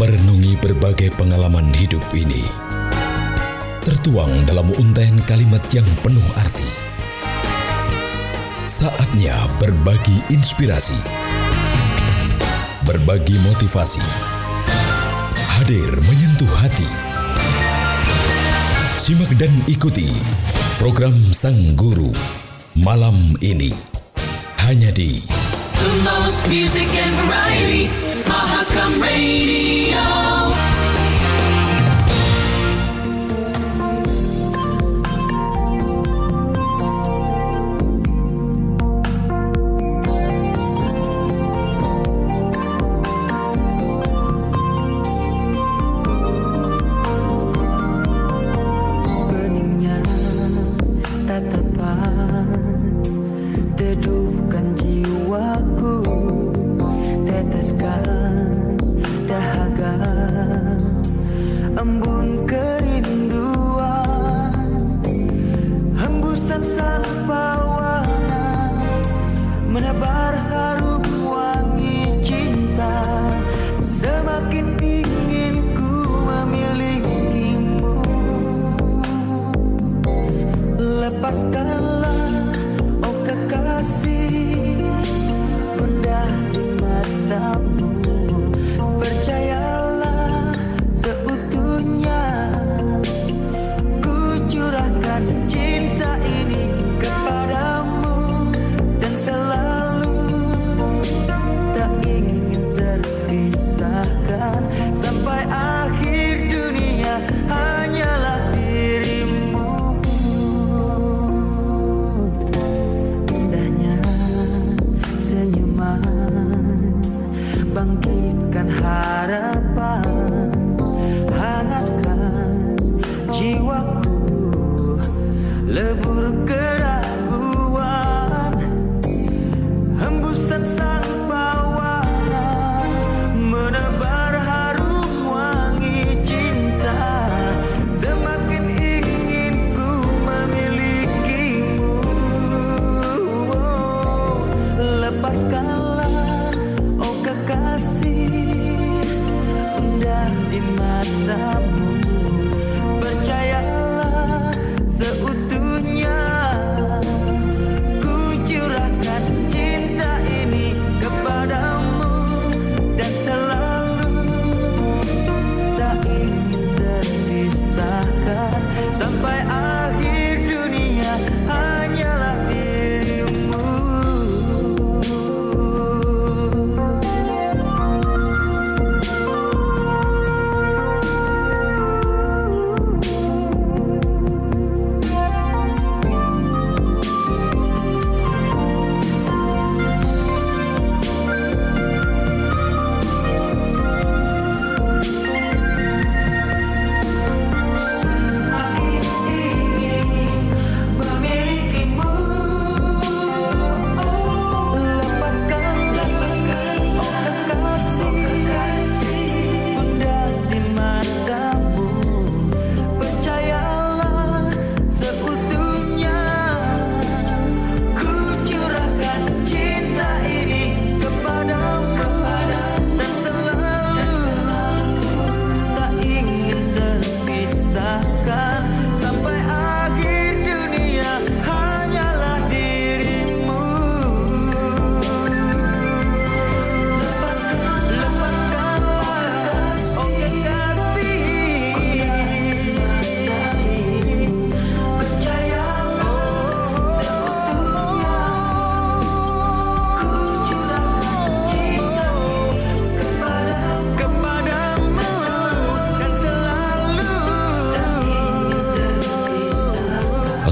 merenungi berbagai pengalaman hidup ini. Tertuang dalam untaian kalimat yang penuh arti. Saatnya berbagi inspirasi. Berbagi motivasi. Hadir menyentuh hati. Simak dan ikuti program Sang Guru malam ini hanya di The most music and variety, Mahakam Radio.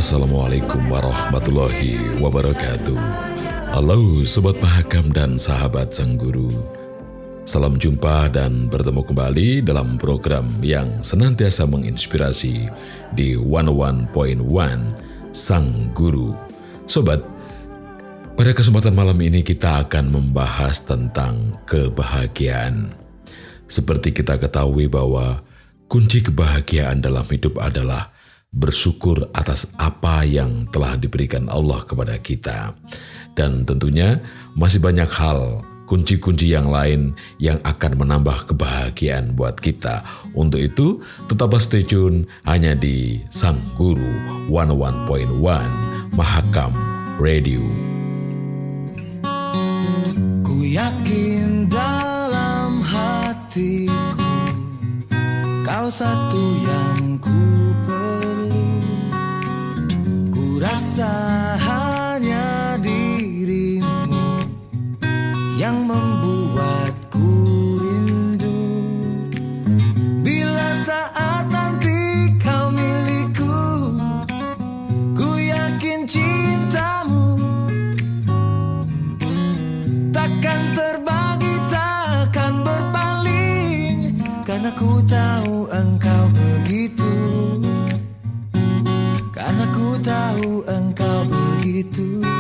Assalamualaikum warahmatullahi wabarakatuh. Halo Sobat Mahakam dan sahabat Sang Guru. Salam jumpa dan bertemu kembali dalam program yang senantiasa menginspirasi di 101.1 Sang Guru. Sobat, pada kesempatan malam ini kita akan membahas tentang kebahagiaan. Seperti kita ketahui bahwa kunci kebahagiaan dalam hidup adalah bersyukur atas apa yang telah diberikan Allah kepada kita. Dan tentunya masih banyak hal kunci-kunci yang lain yang akan menambah kebahagiaan buat kita. Untuk itu, tetaplah stay tune hanya di Sang Guru 101.1 Mahakam Radio. Ku yakin dalam hatiku Kau satu yang Ku rasa hanya begitu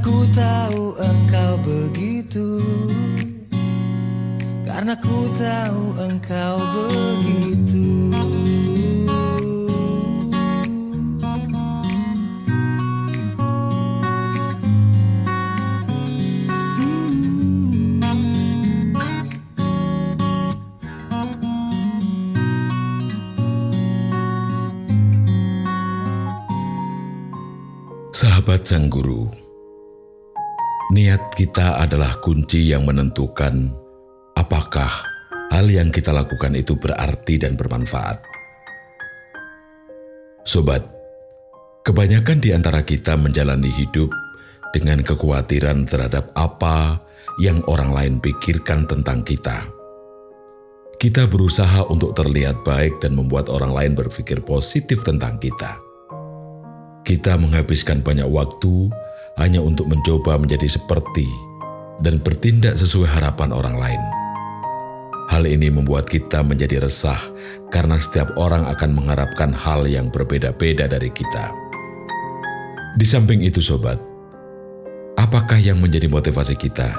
Karena ku tahu engkau begitu. Karena ku tahu engkau begitu. Sahabat Sang Guru, niat kita adalah kunci yang menentukan apakah hal yang kita lakukan itu berarti dan bermanfaat. Sobat, kebanyakan di antara kita menjalani hidup dengan kekhawatiran terhadap apa yang orang lain pikirkan tentang kita. Kita berusaha untuk terlihat baik dan membuat orang lain berpikir positif tentang kita. Kita menghabiskan banyak waktu hanya untuk mencoba menjadi seperti dan bertindak sesuai harapan orang lain. Hal ini membuat kita menjadi resah karena setiap orang akan mengharapkan hal yang berbeda-beda dari kita. Di samping itu, sobat, apakah yang menjadi motivasi kita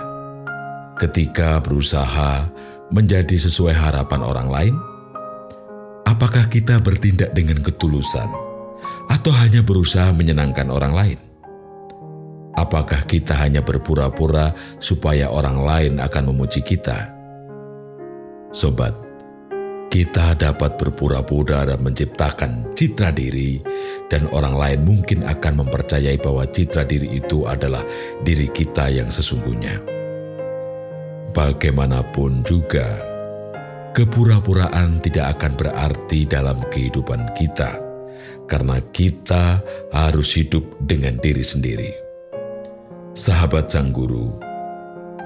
ketika berusaha menjadi sesuai harapan orang lain? Apakah kita bertindak dengan ketulusan atau hanya berusaha menyenangkan orang lain? Apakah kita hanya berpura-pura supaya orang lain akan memuji kita? Sobat, kita dapat berpura-pura dan menciptakan citra diri, dan orang lain mungkin akan mempercayai bahwa citra diri itu adalah diri kita yang sesungguhnya. Bagaimanapun juga, kepura-puraan tidak akan berarti dalam kehidupan kita, karena kita harus hidup dengan diri sendiri. Sahabat Sang Guru,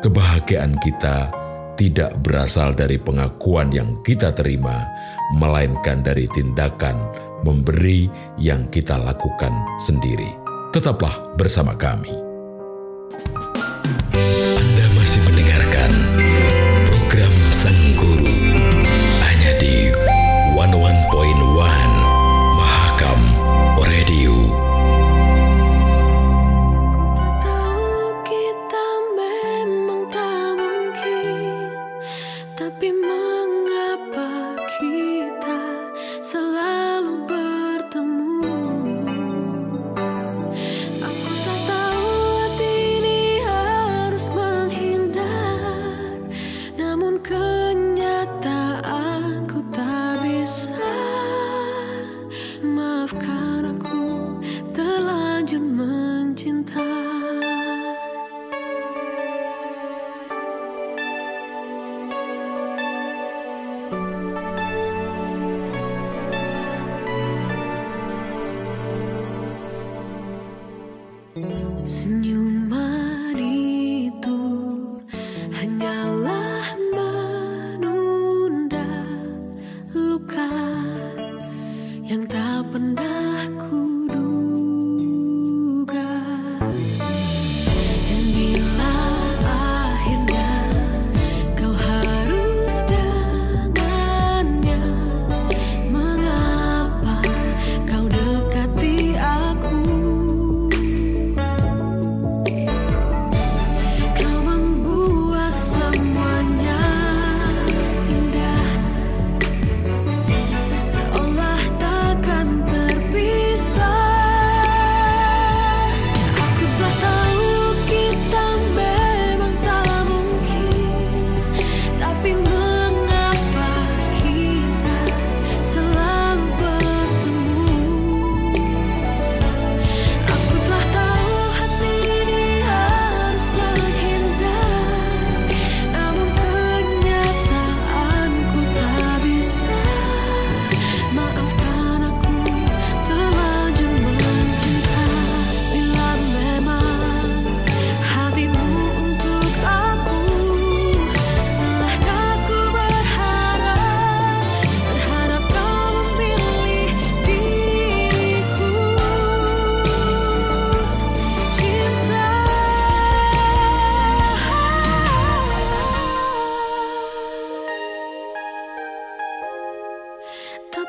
kebahagiaan kita tidak berasal dari pengakuan yang kita terima, melainkan dari tindakan memberi yang kita lakukan sendiri. Tetaplah bersama kami.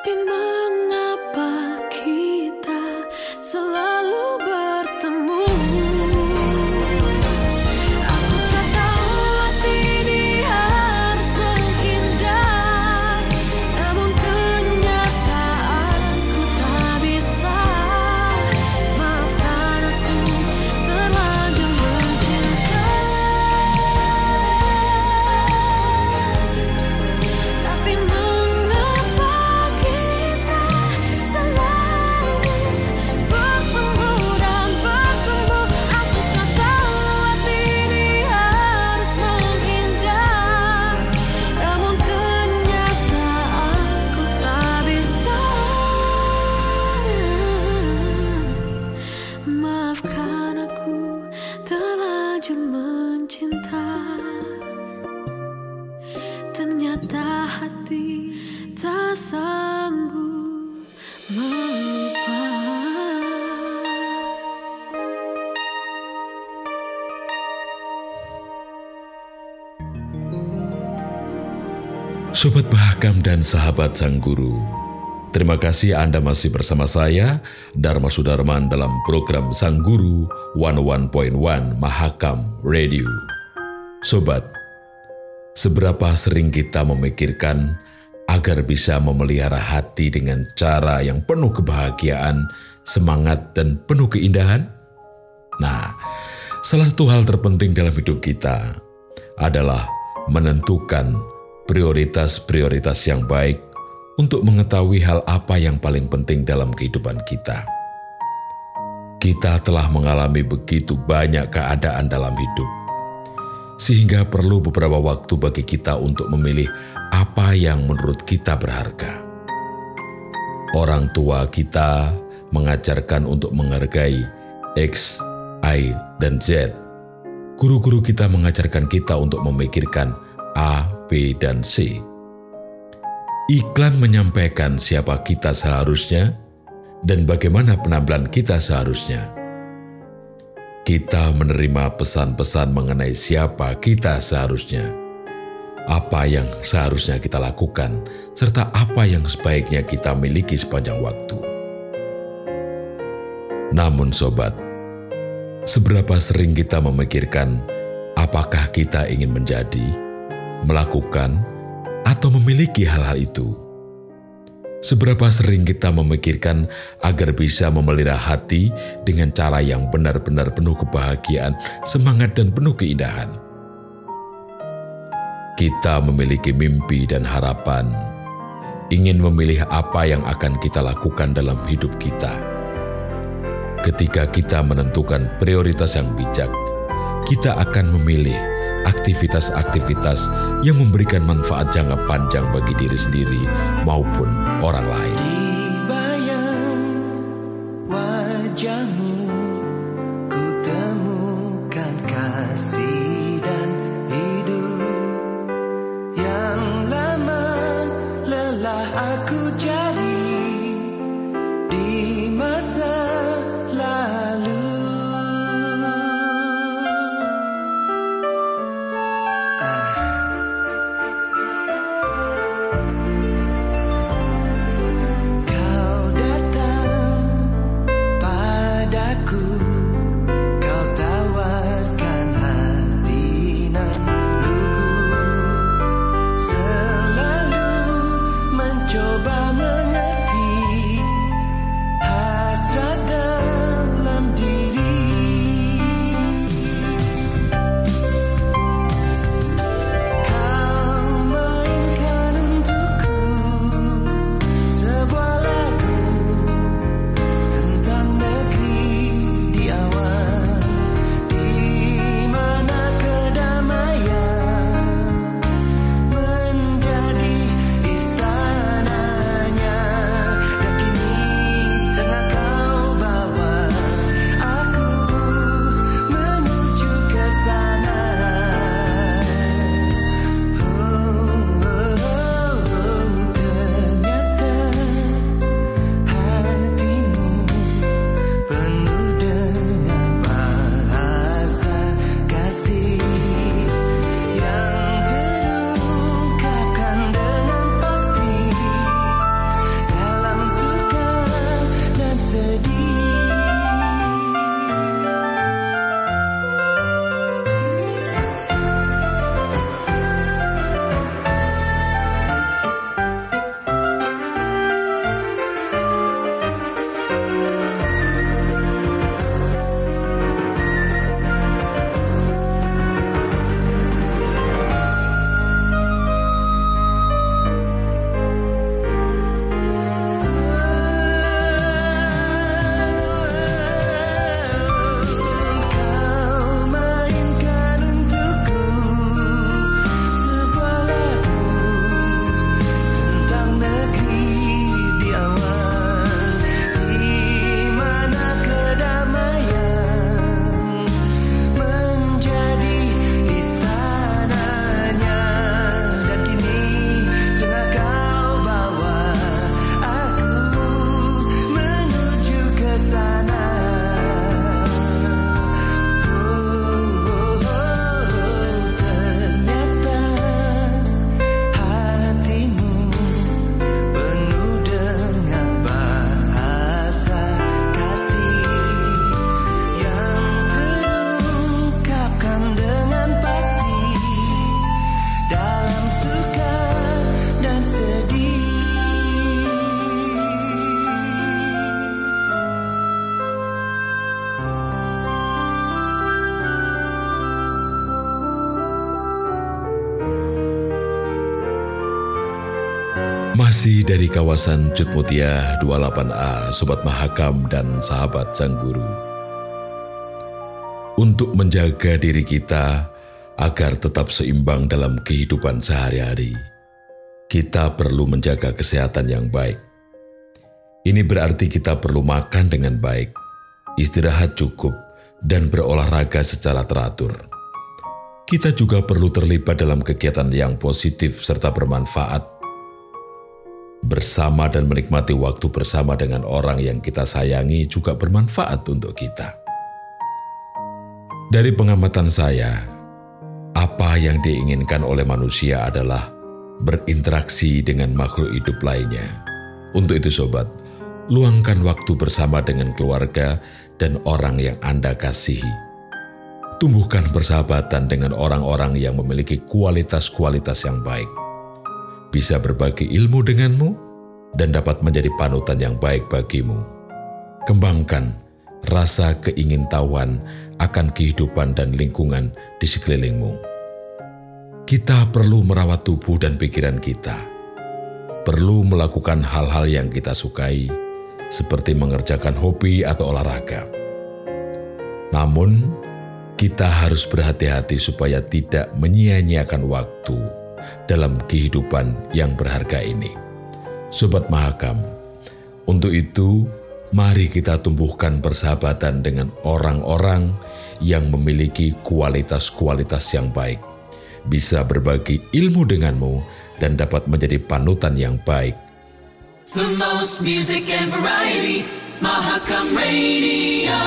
be mine. Dan sahabat Sang Guru, terima kasih Anda masih bersama saya, Dharma Sudarman dalam program Sang Guru 101.1 Mahakam Radio. Sobat, seberapa sering kita memikirkan agar bisa memelihara hati dengan cara yang penuh kebahagiaan, semangat, dan penuh keindahan? Nah, salah satu hal terpenting dalam hidup kita adalah menentukan prioritas-prioritas yang baik untuk mengetahui hal apa yang paling penting dalam kehidupan kita. Kita telah mengalami begitu banyak keadaan dalam hidup, sehingga perlu beberapa waktu bagi kita untuk memilih apa yang menurut kita berharga. Orang tua kita mengajarkan untuk menghargai X, Y, dan Z. Guru-guru kita mengajarkan kita untuk memikirkan A, B, dan C. Iklan menyampaikan siapa kita seharusnya dan bagaimana penampilan kita seharusnya. Kita menerima pesan-pesan mengenai siapa kita seharusnya, apa yang seharusnya kita lakukan, serta apa yang sebaiknya kita miliki sepanjang waktu. Namun, sobat, seberapa sering kita memikirkan apakah kita ingin menjadi, melakukan, atau memiliki hal-hal itu. Seberapa sering kita memikirkan agar bisa memelihara hati dengan cara yang benar-benar penuh kebahagiaan, semangat, dan penuh keindahan. Kita memiliki mimpi dan harapan, ingin memilih apa yang akan kita lakukan dalam hidup kita. Ketika kita menentukan prioritas yang bijak, kita akan memilih aktivitas-aktivitas yang memberikan manfaat jangka panjang bagi diri sendiri maupun orang lain. Dari kawasan Cutmutia 28A, Sobat Mahakam dan sahabat Sang Guru. Untuk menjaga diri kita agar tetap seimbang dalam kehidupan sehari-hari, kita perlu menjaga kesehatan yang baik. Ini berarti kita perlu makan dengan baik, istirahat cukup, dan berolahraga secara teratur. Kita juga perlu terlibat dalam kegiatan yang positif serta bermanfaat bersama dan menikmati waktu bersama dengan orang yang kita sayangi juga bermanfaat untuk kita. Dari pengamatan saya, apa yang diinginkan oleh manusia adalah berinteraksi dengan makhluk hidup lainnya. Untuk itu, sobat, luangkan waktu bersama dengan keluarga dan orang yang Anda kasihi. Tumbuhkan persahabatan dengan orang-orang yang memiliki kualitas-kualitas yang baik bisa berbagi ilmu denganmu dan dapat menjadi panutan yang baik bagimu. Kembangkan rasa keingintahuan akan kehidupan dan lingkungan di sekelilingmu. Kita perlu merawat tubuh dan pikiran kita. Perlu melakukan hal-hal yang kita sukai, seperti mengerjakan hobi atau olahraga. Namun, kita harus berhati-hati supaya tidak menyia-nyiakan waktu dalam kehidupan yang berharga ini. Sobat Mahakam, untuk itu mari kita tumbuhkan persahabatan dengan orang-orang yang memiliki kualitas-kualitas yang baik, bisa berbagi ilmu denganmu dan dapat menjadi panutan yang baik. The most music and variety, Mahakam Radio.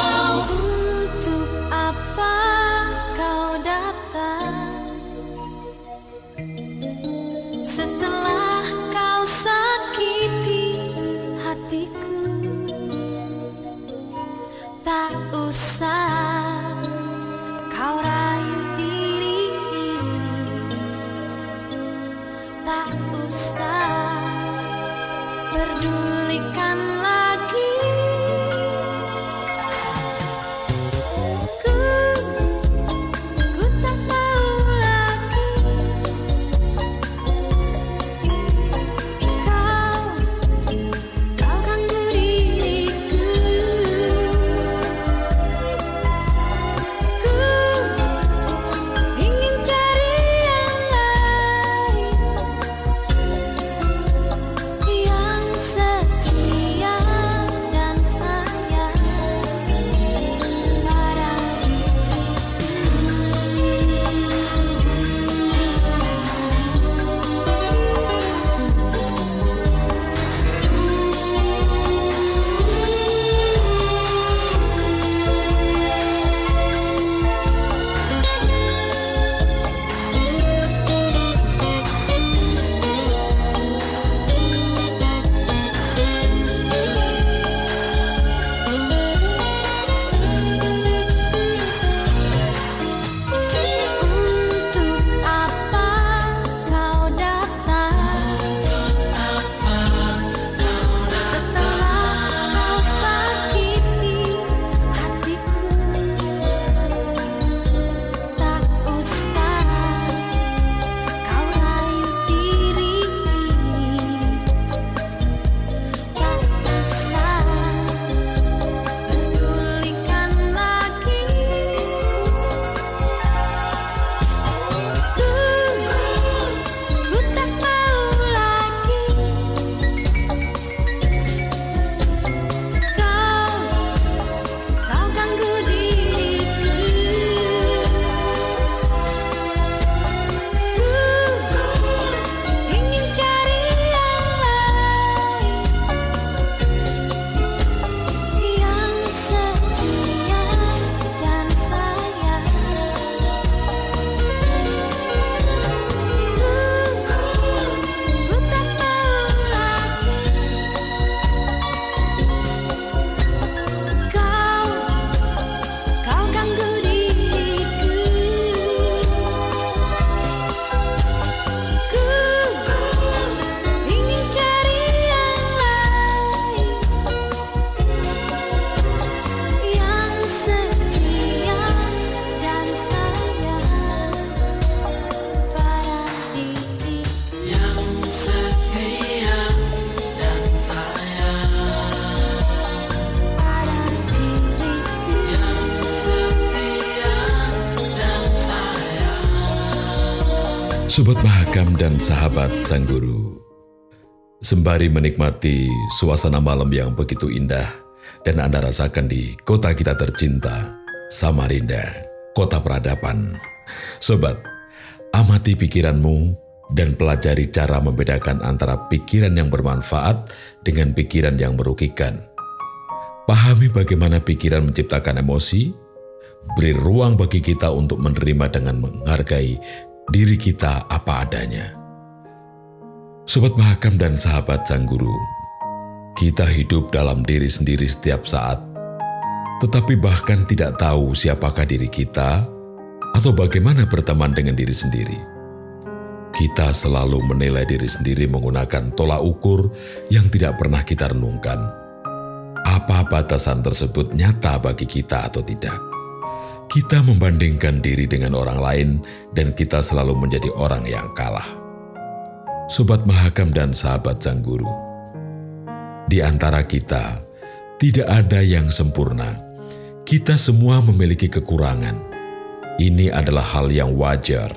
Sobat Mahakam dan sahabat Sang Guru, sembari menikmati suasana malam yang begitu indah dan Anda rasakan di kota kita tercinta, Samarinda, kota peradaban. Sobat, amati pikiranmu dan pelajari cara membedakan antara pikiran yang bermanfaat dengan pikiran yang merugikan. Pahami bagaimana pikiran menciptakan emosi, beri ruang bagi kita untuk menerima dengan menghargai diri kita apa adanya. Sobat Mahakam dan sahabat Sang Guru, kita hidup dalam diri sendiri setiap saat, tetapi bahkan tidak tahu siapakah diri kita atau bagaimana berteman dengan diri sendiri. Kita selalu menilai diri sendiri menggunakan tolak ukur yang tidak pernah kita renungkan. Apa batasan tersebut nyata bagi kita atau tidak? Kita membandingkan diri dengan orang lain, dan kita selalu menjadi orang yang kalah. Sobat Mahakam dan sahabat Sang Guru, di antara kita tidak ada yang sempurna. Kita semua memiliki kekurangan. Ini adalah hal yang wajar,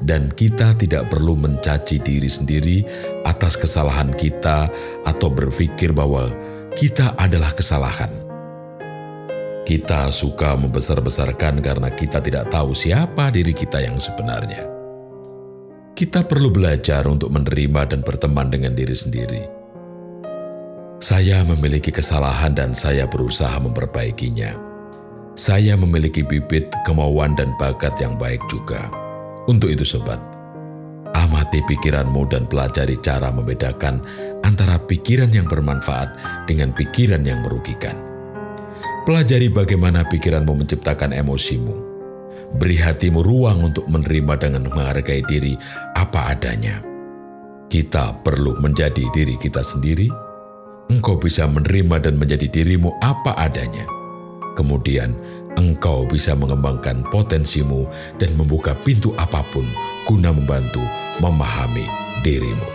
dan kita tidak perlu mencaci diri sendiri atas kesalahan kita atau berpikir bahwa kita adalah kesalahan. Kita suka membesar-besarkan karena kita tidak tahu siapa diri kita yang sebenarnya. Kita perlu belajar untuk menerima dan berteman dengan diri sendiri. Saya memiliki kesalahan dan saya berusaha memperbaikinya. Saya memiliki bibit, kemauan, dan bakat yang baik juga. Untuk itu sobat, amati pikiranmu dan pelajari cara membedakan antara pikiran yang bermanfaat dengan pikiran yang merugikan. Pelajari bagaimana pikiranmu menciptakan emosimu. Beri hatimu ruang untuk menerima dengan menghargai diri apa adanya. Kita perlu menjadi diri kita sendiri. Engkau bisa menerima dan menjadi dirimu apa adanya. Kemudian, engkau bisa mengembangkan potensimu dan membuka pintu apa pun guna membantu memahami dirimu.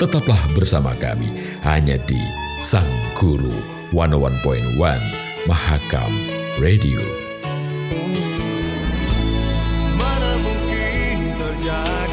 Tetaplah bersama kami hanya di Sang Guru 101.1 Mahakam Radio. Mana mungkin terjadi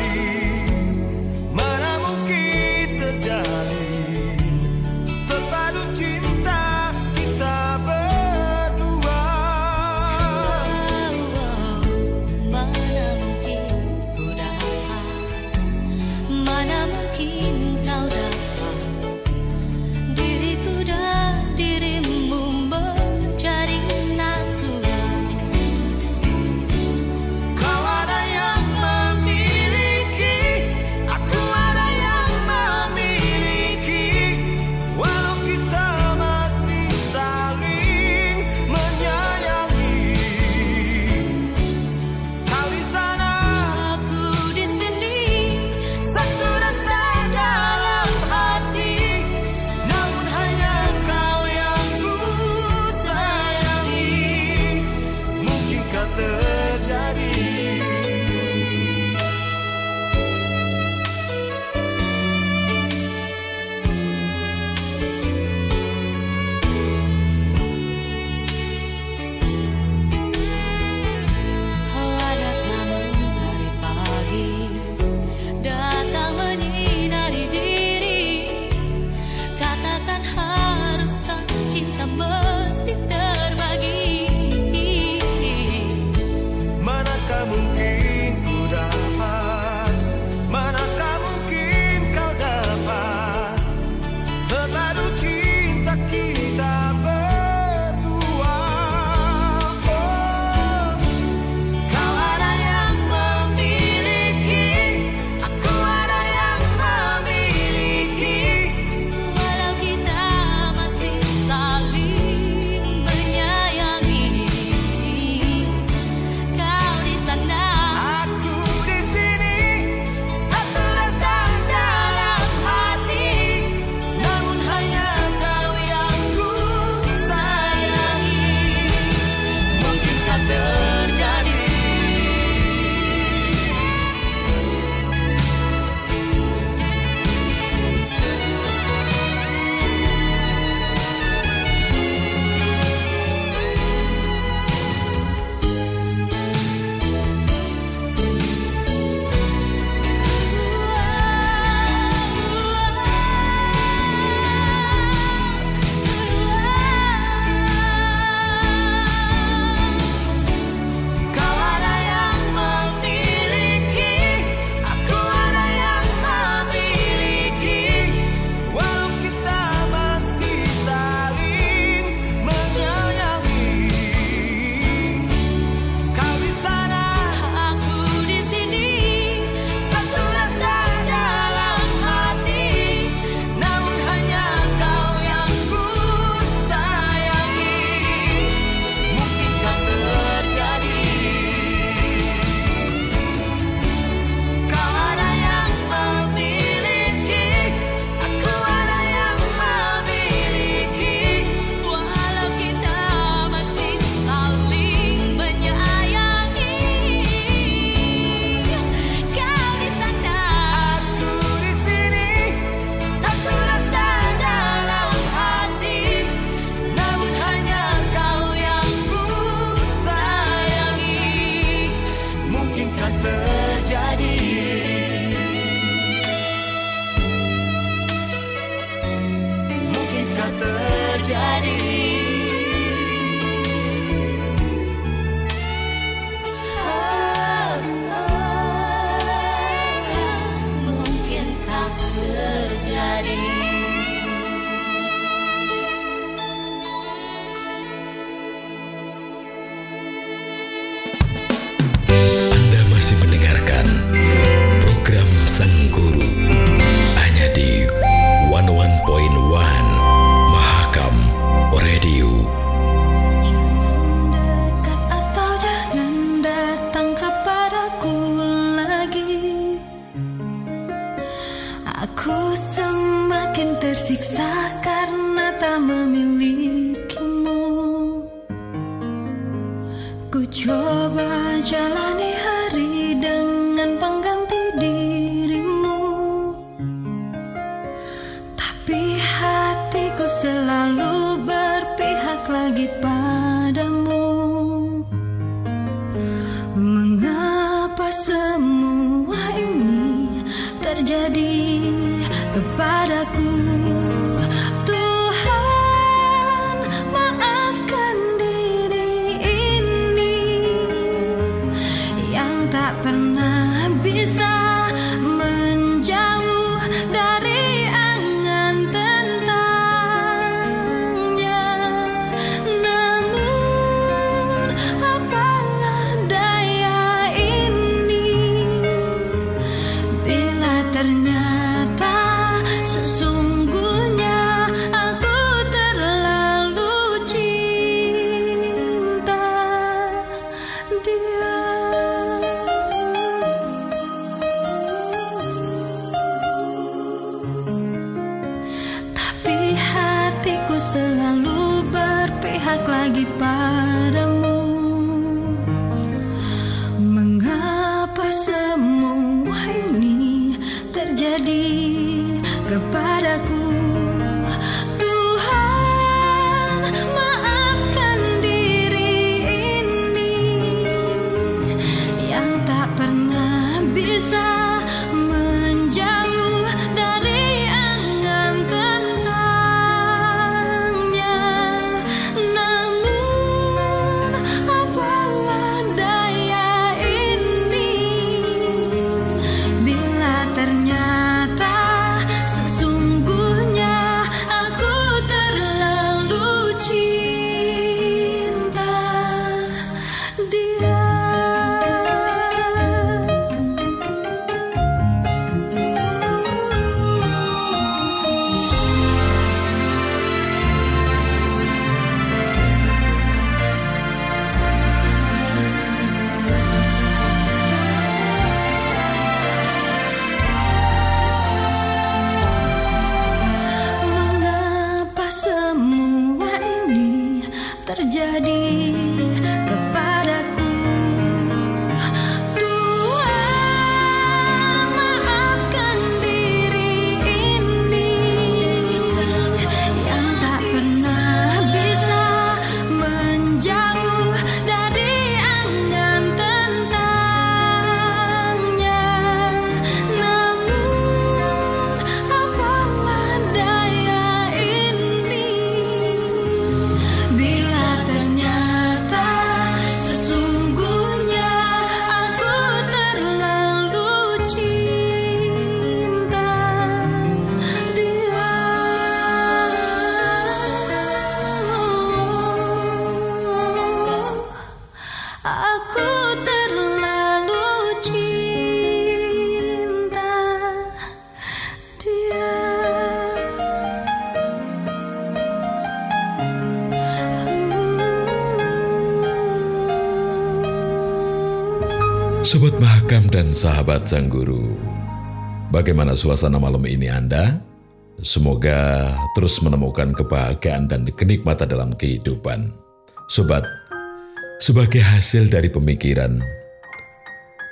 Karena tak memilikimu. Ku coba jalani kepadaku. Mahkam dan sahabat Sang Guru, bagaimana suasana malam ini Anda? Semoga terus menemukan kebahagiaan dan kenikmatan dalam kehidupan. Sobat, sebagai hasil dari pemikiran,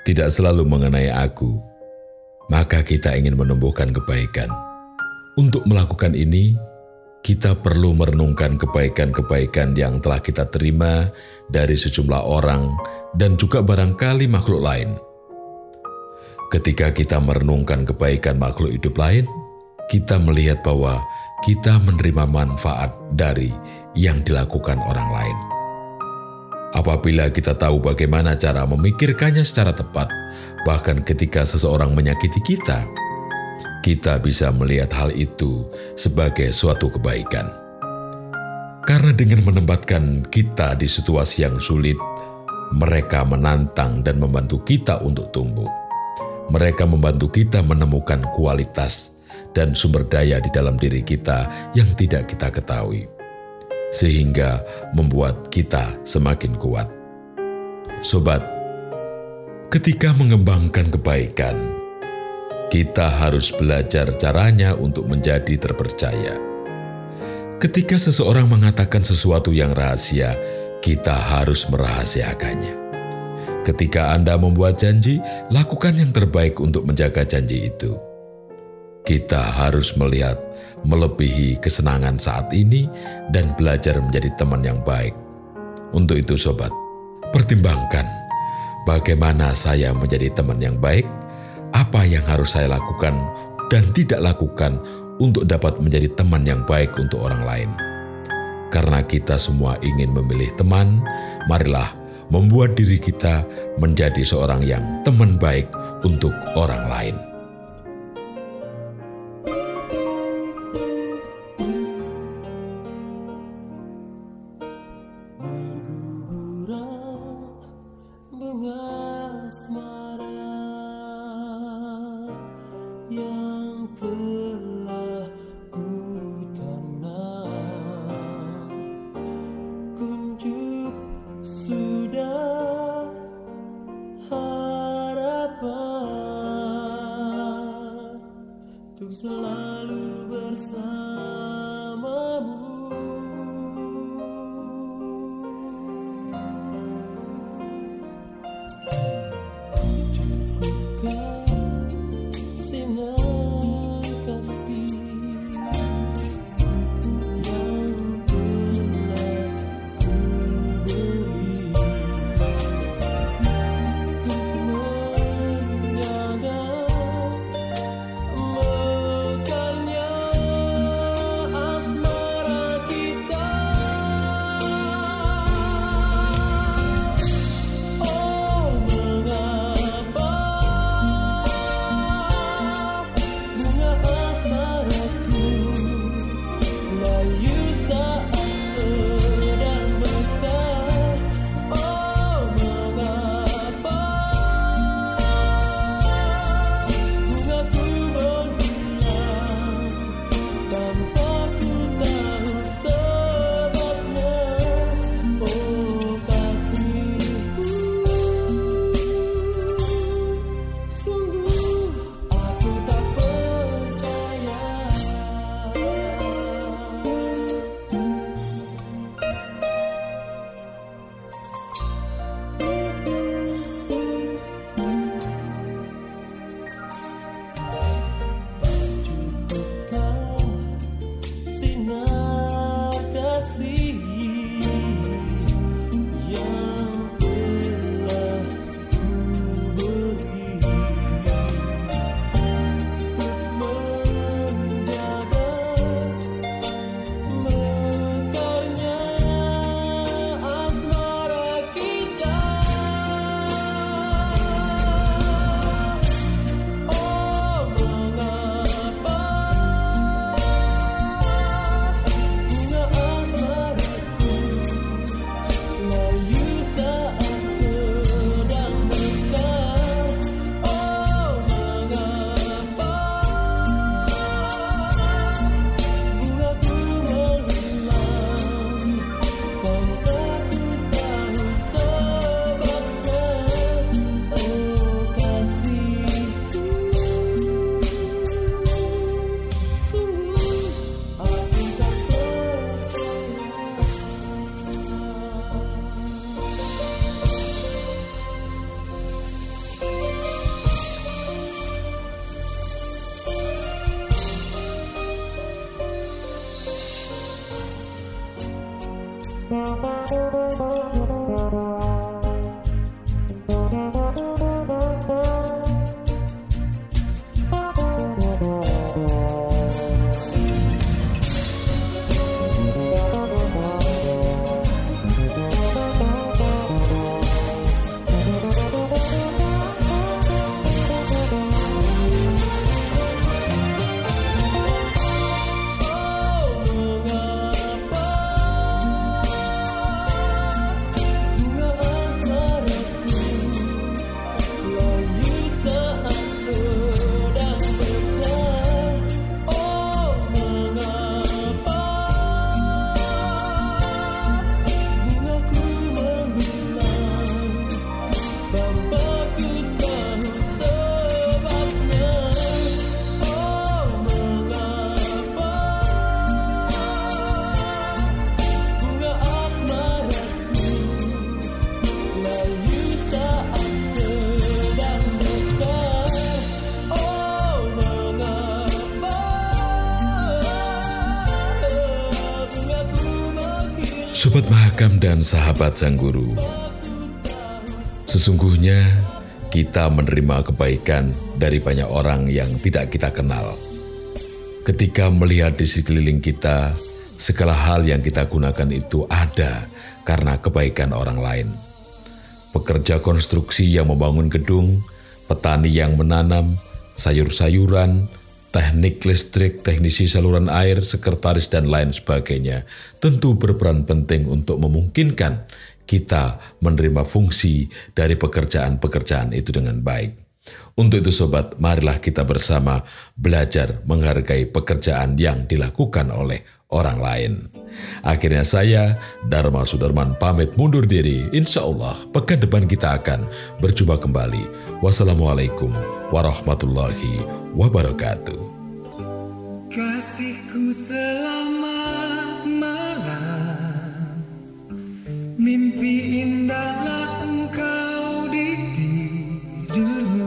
tidak selalu mengenai aku, maka kita ingin menumbuhkan kebaikan. Untuk melakukan ini, kita perlu merenungkan kebaikan-kebaikan yang telah kita terima dari sejumlah orang dan juga barangkali makhluk lain. Ketika kita merenungkan kebaikan makhluk hidup lain, kita melihat bahwa kita menerima manfaat dari yang dilakukan orang lain. Apabila kita tahu bagaimana cara memikirkannya secara tepat, bahkan ketika seseorang menyakiti kita, kita bisa melihat hal itu sebagai suatu kebaikan. Karena dengan menempatkan kita di situasi yang sulit, mereka menantang dan membantu kita untuk tumbuh. Mereka membantu kita menemukan kualitas dan sumber daya di dalam diri kita yang tidak kita ketahui sehingga membuat kita semakin kuat. Sobat, ketika mengembangkan kebaikan, kita harus belajar caranya untuk menjadi terpercaya. Ketika seseorang mengatakan sesuatu yang rahasia, kita harus merahasiakannya. Ketika Anda membuat janji, lakukan yang terbaik untuk menjaga janji itu. Kita harus melihat melebihi kesenangan saat ini dan belajar menjadi teman yang baik. Untuk itu sobat, pertimbangkan bagaimana saya menjadi teman yang baik, apa yang harus saya lakukan dan tidak lakukan untuk dapat menjadi teman yang baik untuk orang lain. Karena kita semua ingin memilih teman, marilah membuat diri kita menjadi seorang yang teman baik untuk orang lain. yang ter love. Sobat Mahakam dan sahabat Sang Guru, sesungguhnya kita menerima kebaikan dari banyak orang yang tidak kita kenal. Ketika melihat di sekeliling kita, segala hal yang kita gunakan itu ada karena kebaikan orang lain. Pekerja konstruksi yang membangun gedung, petani yang menanam, sayur-sayuran, teknik listrik, teknisi saluran air, sekretaris, dan lain sebagainya tentu berperan penting untuk memungkinkan kita menerima fungsi dari pekerjaan-pekerjaan itu dengan baik. Untuk itu sobat, marilah kita bersama belajar menghargai pekerjaan yang dilakukan oleh orang lain. Akhirnya saya, Dharma Sudarman pamit mundur diri. Insya Allah pekan depan kita akan berjumpa kembali. Wassalamualaikum warahmatullahi wabarakatuh. Kasihku selama malam Mimpi indahlah engkau di tidurmu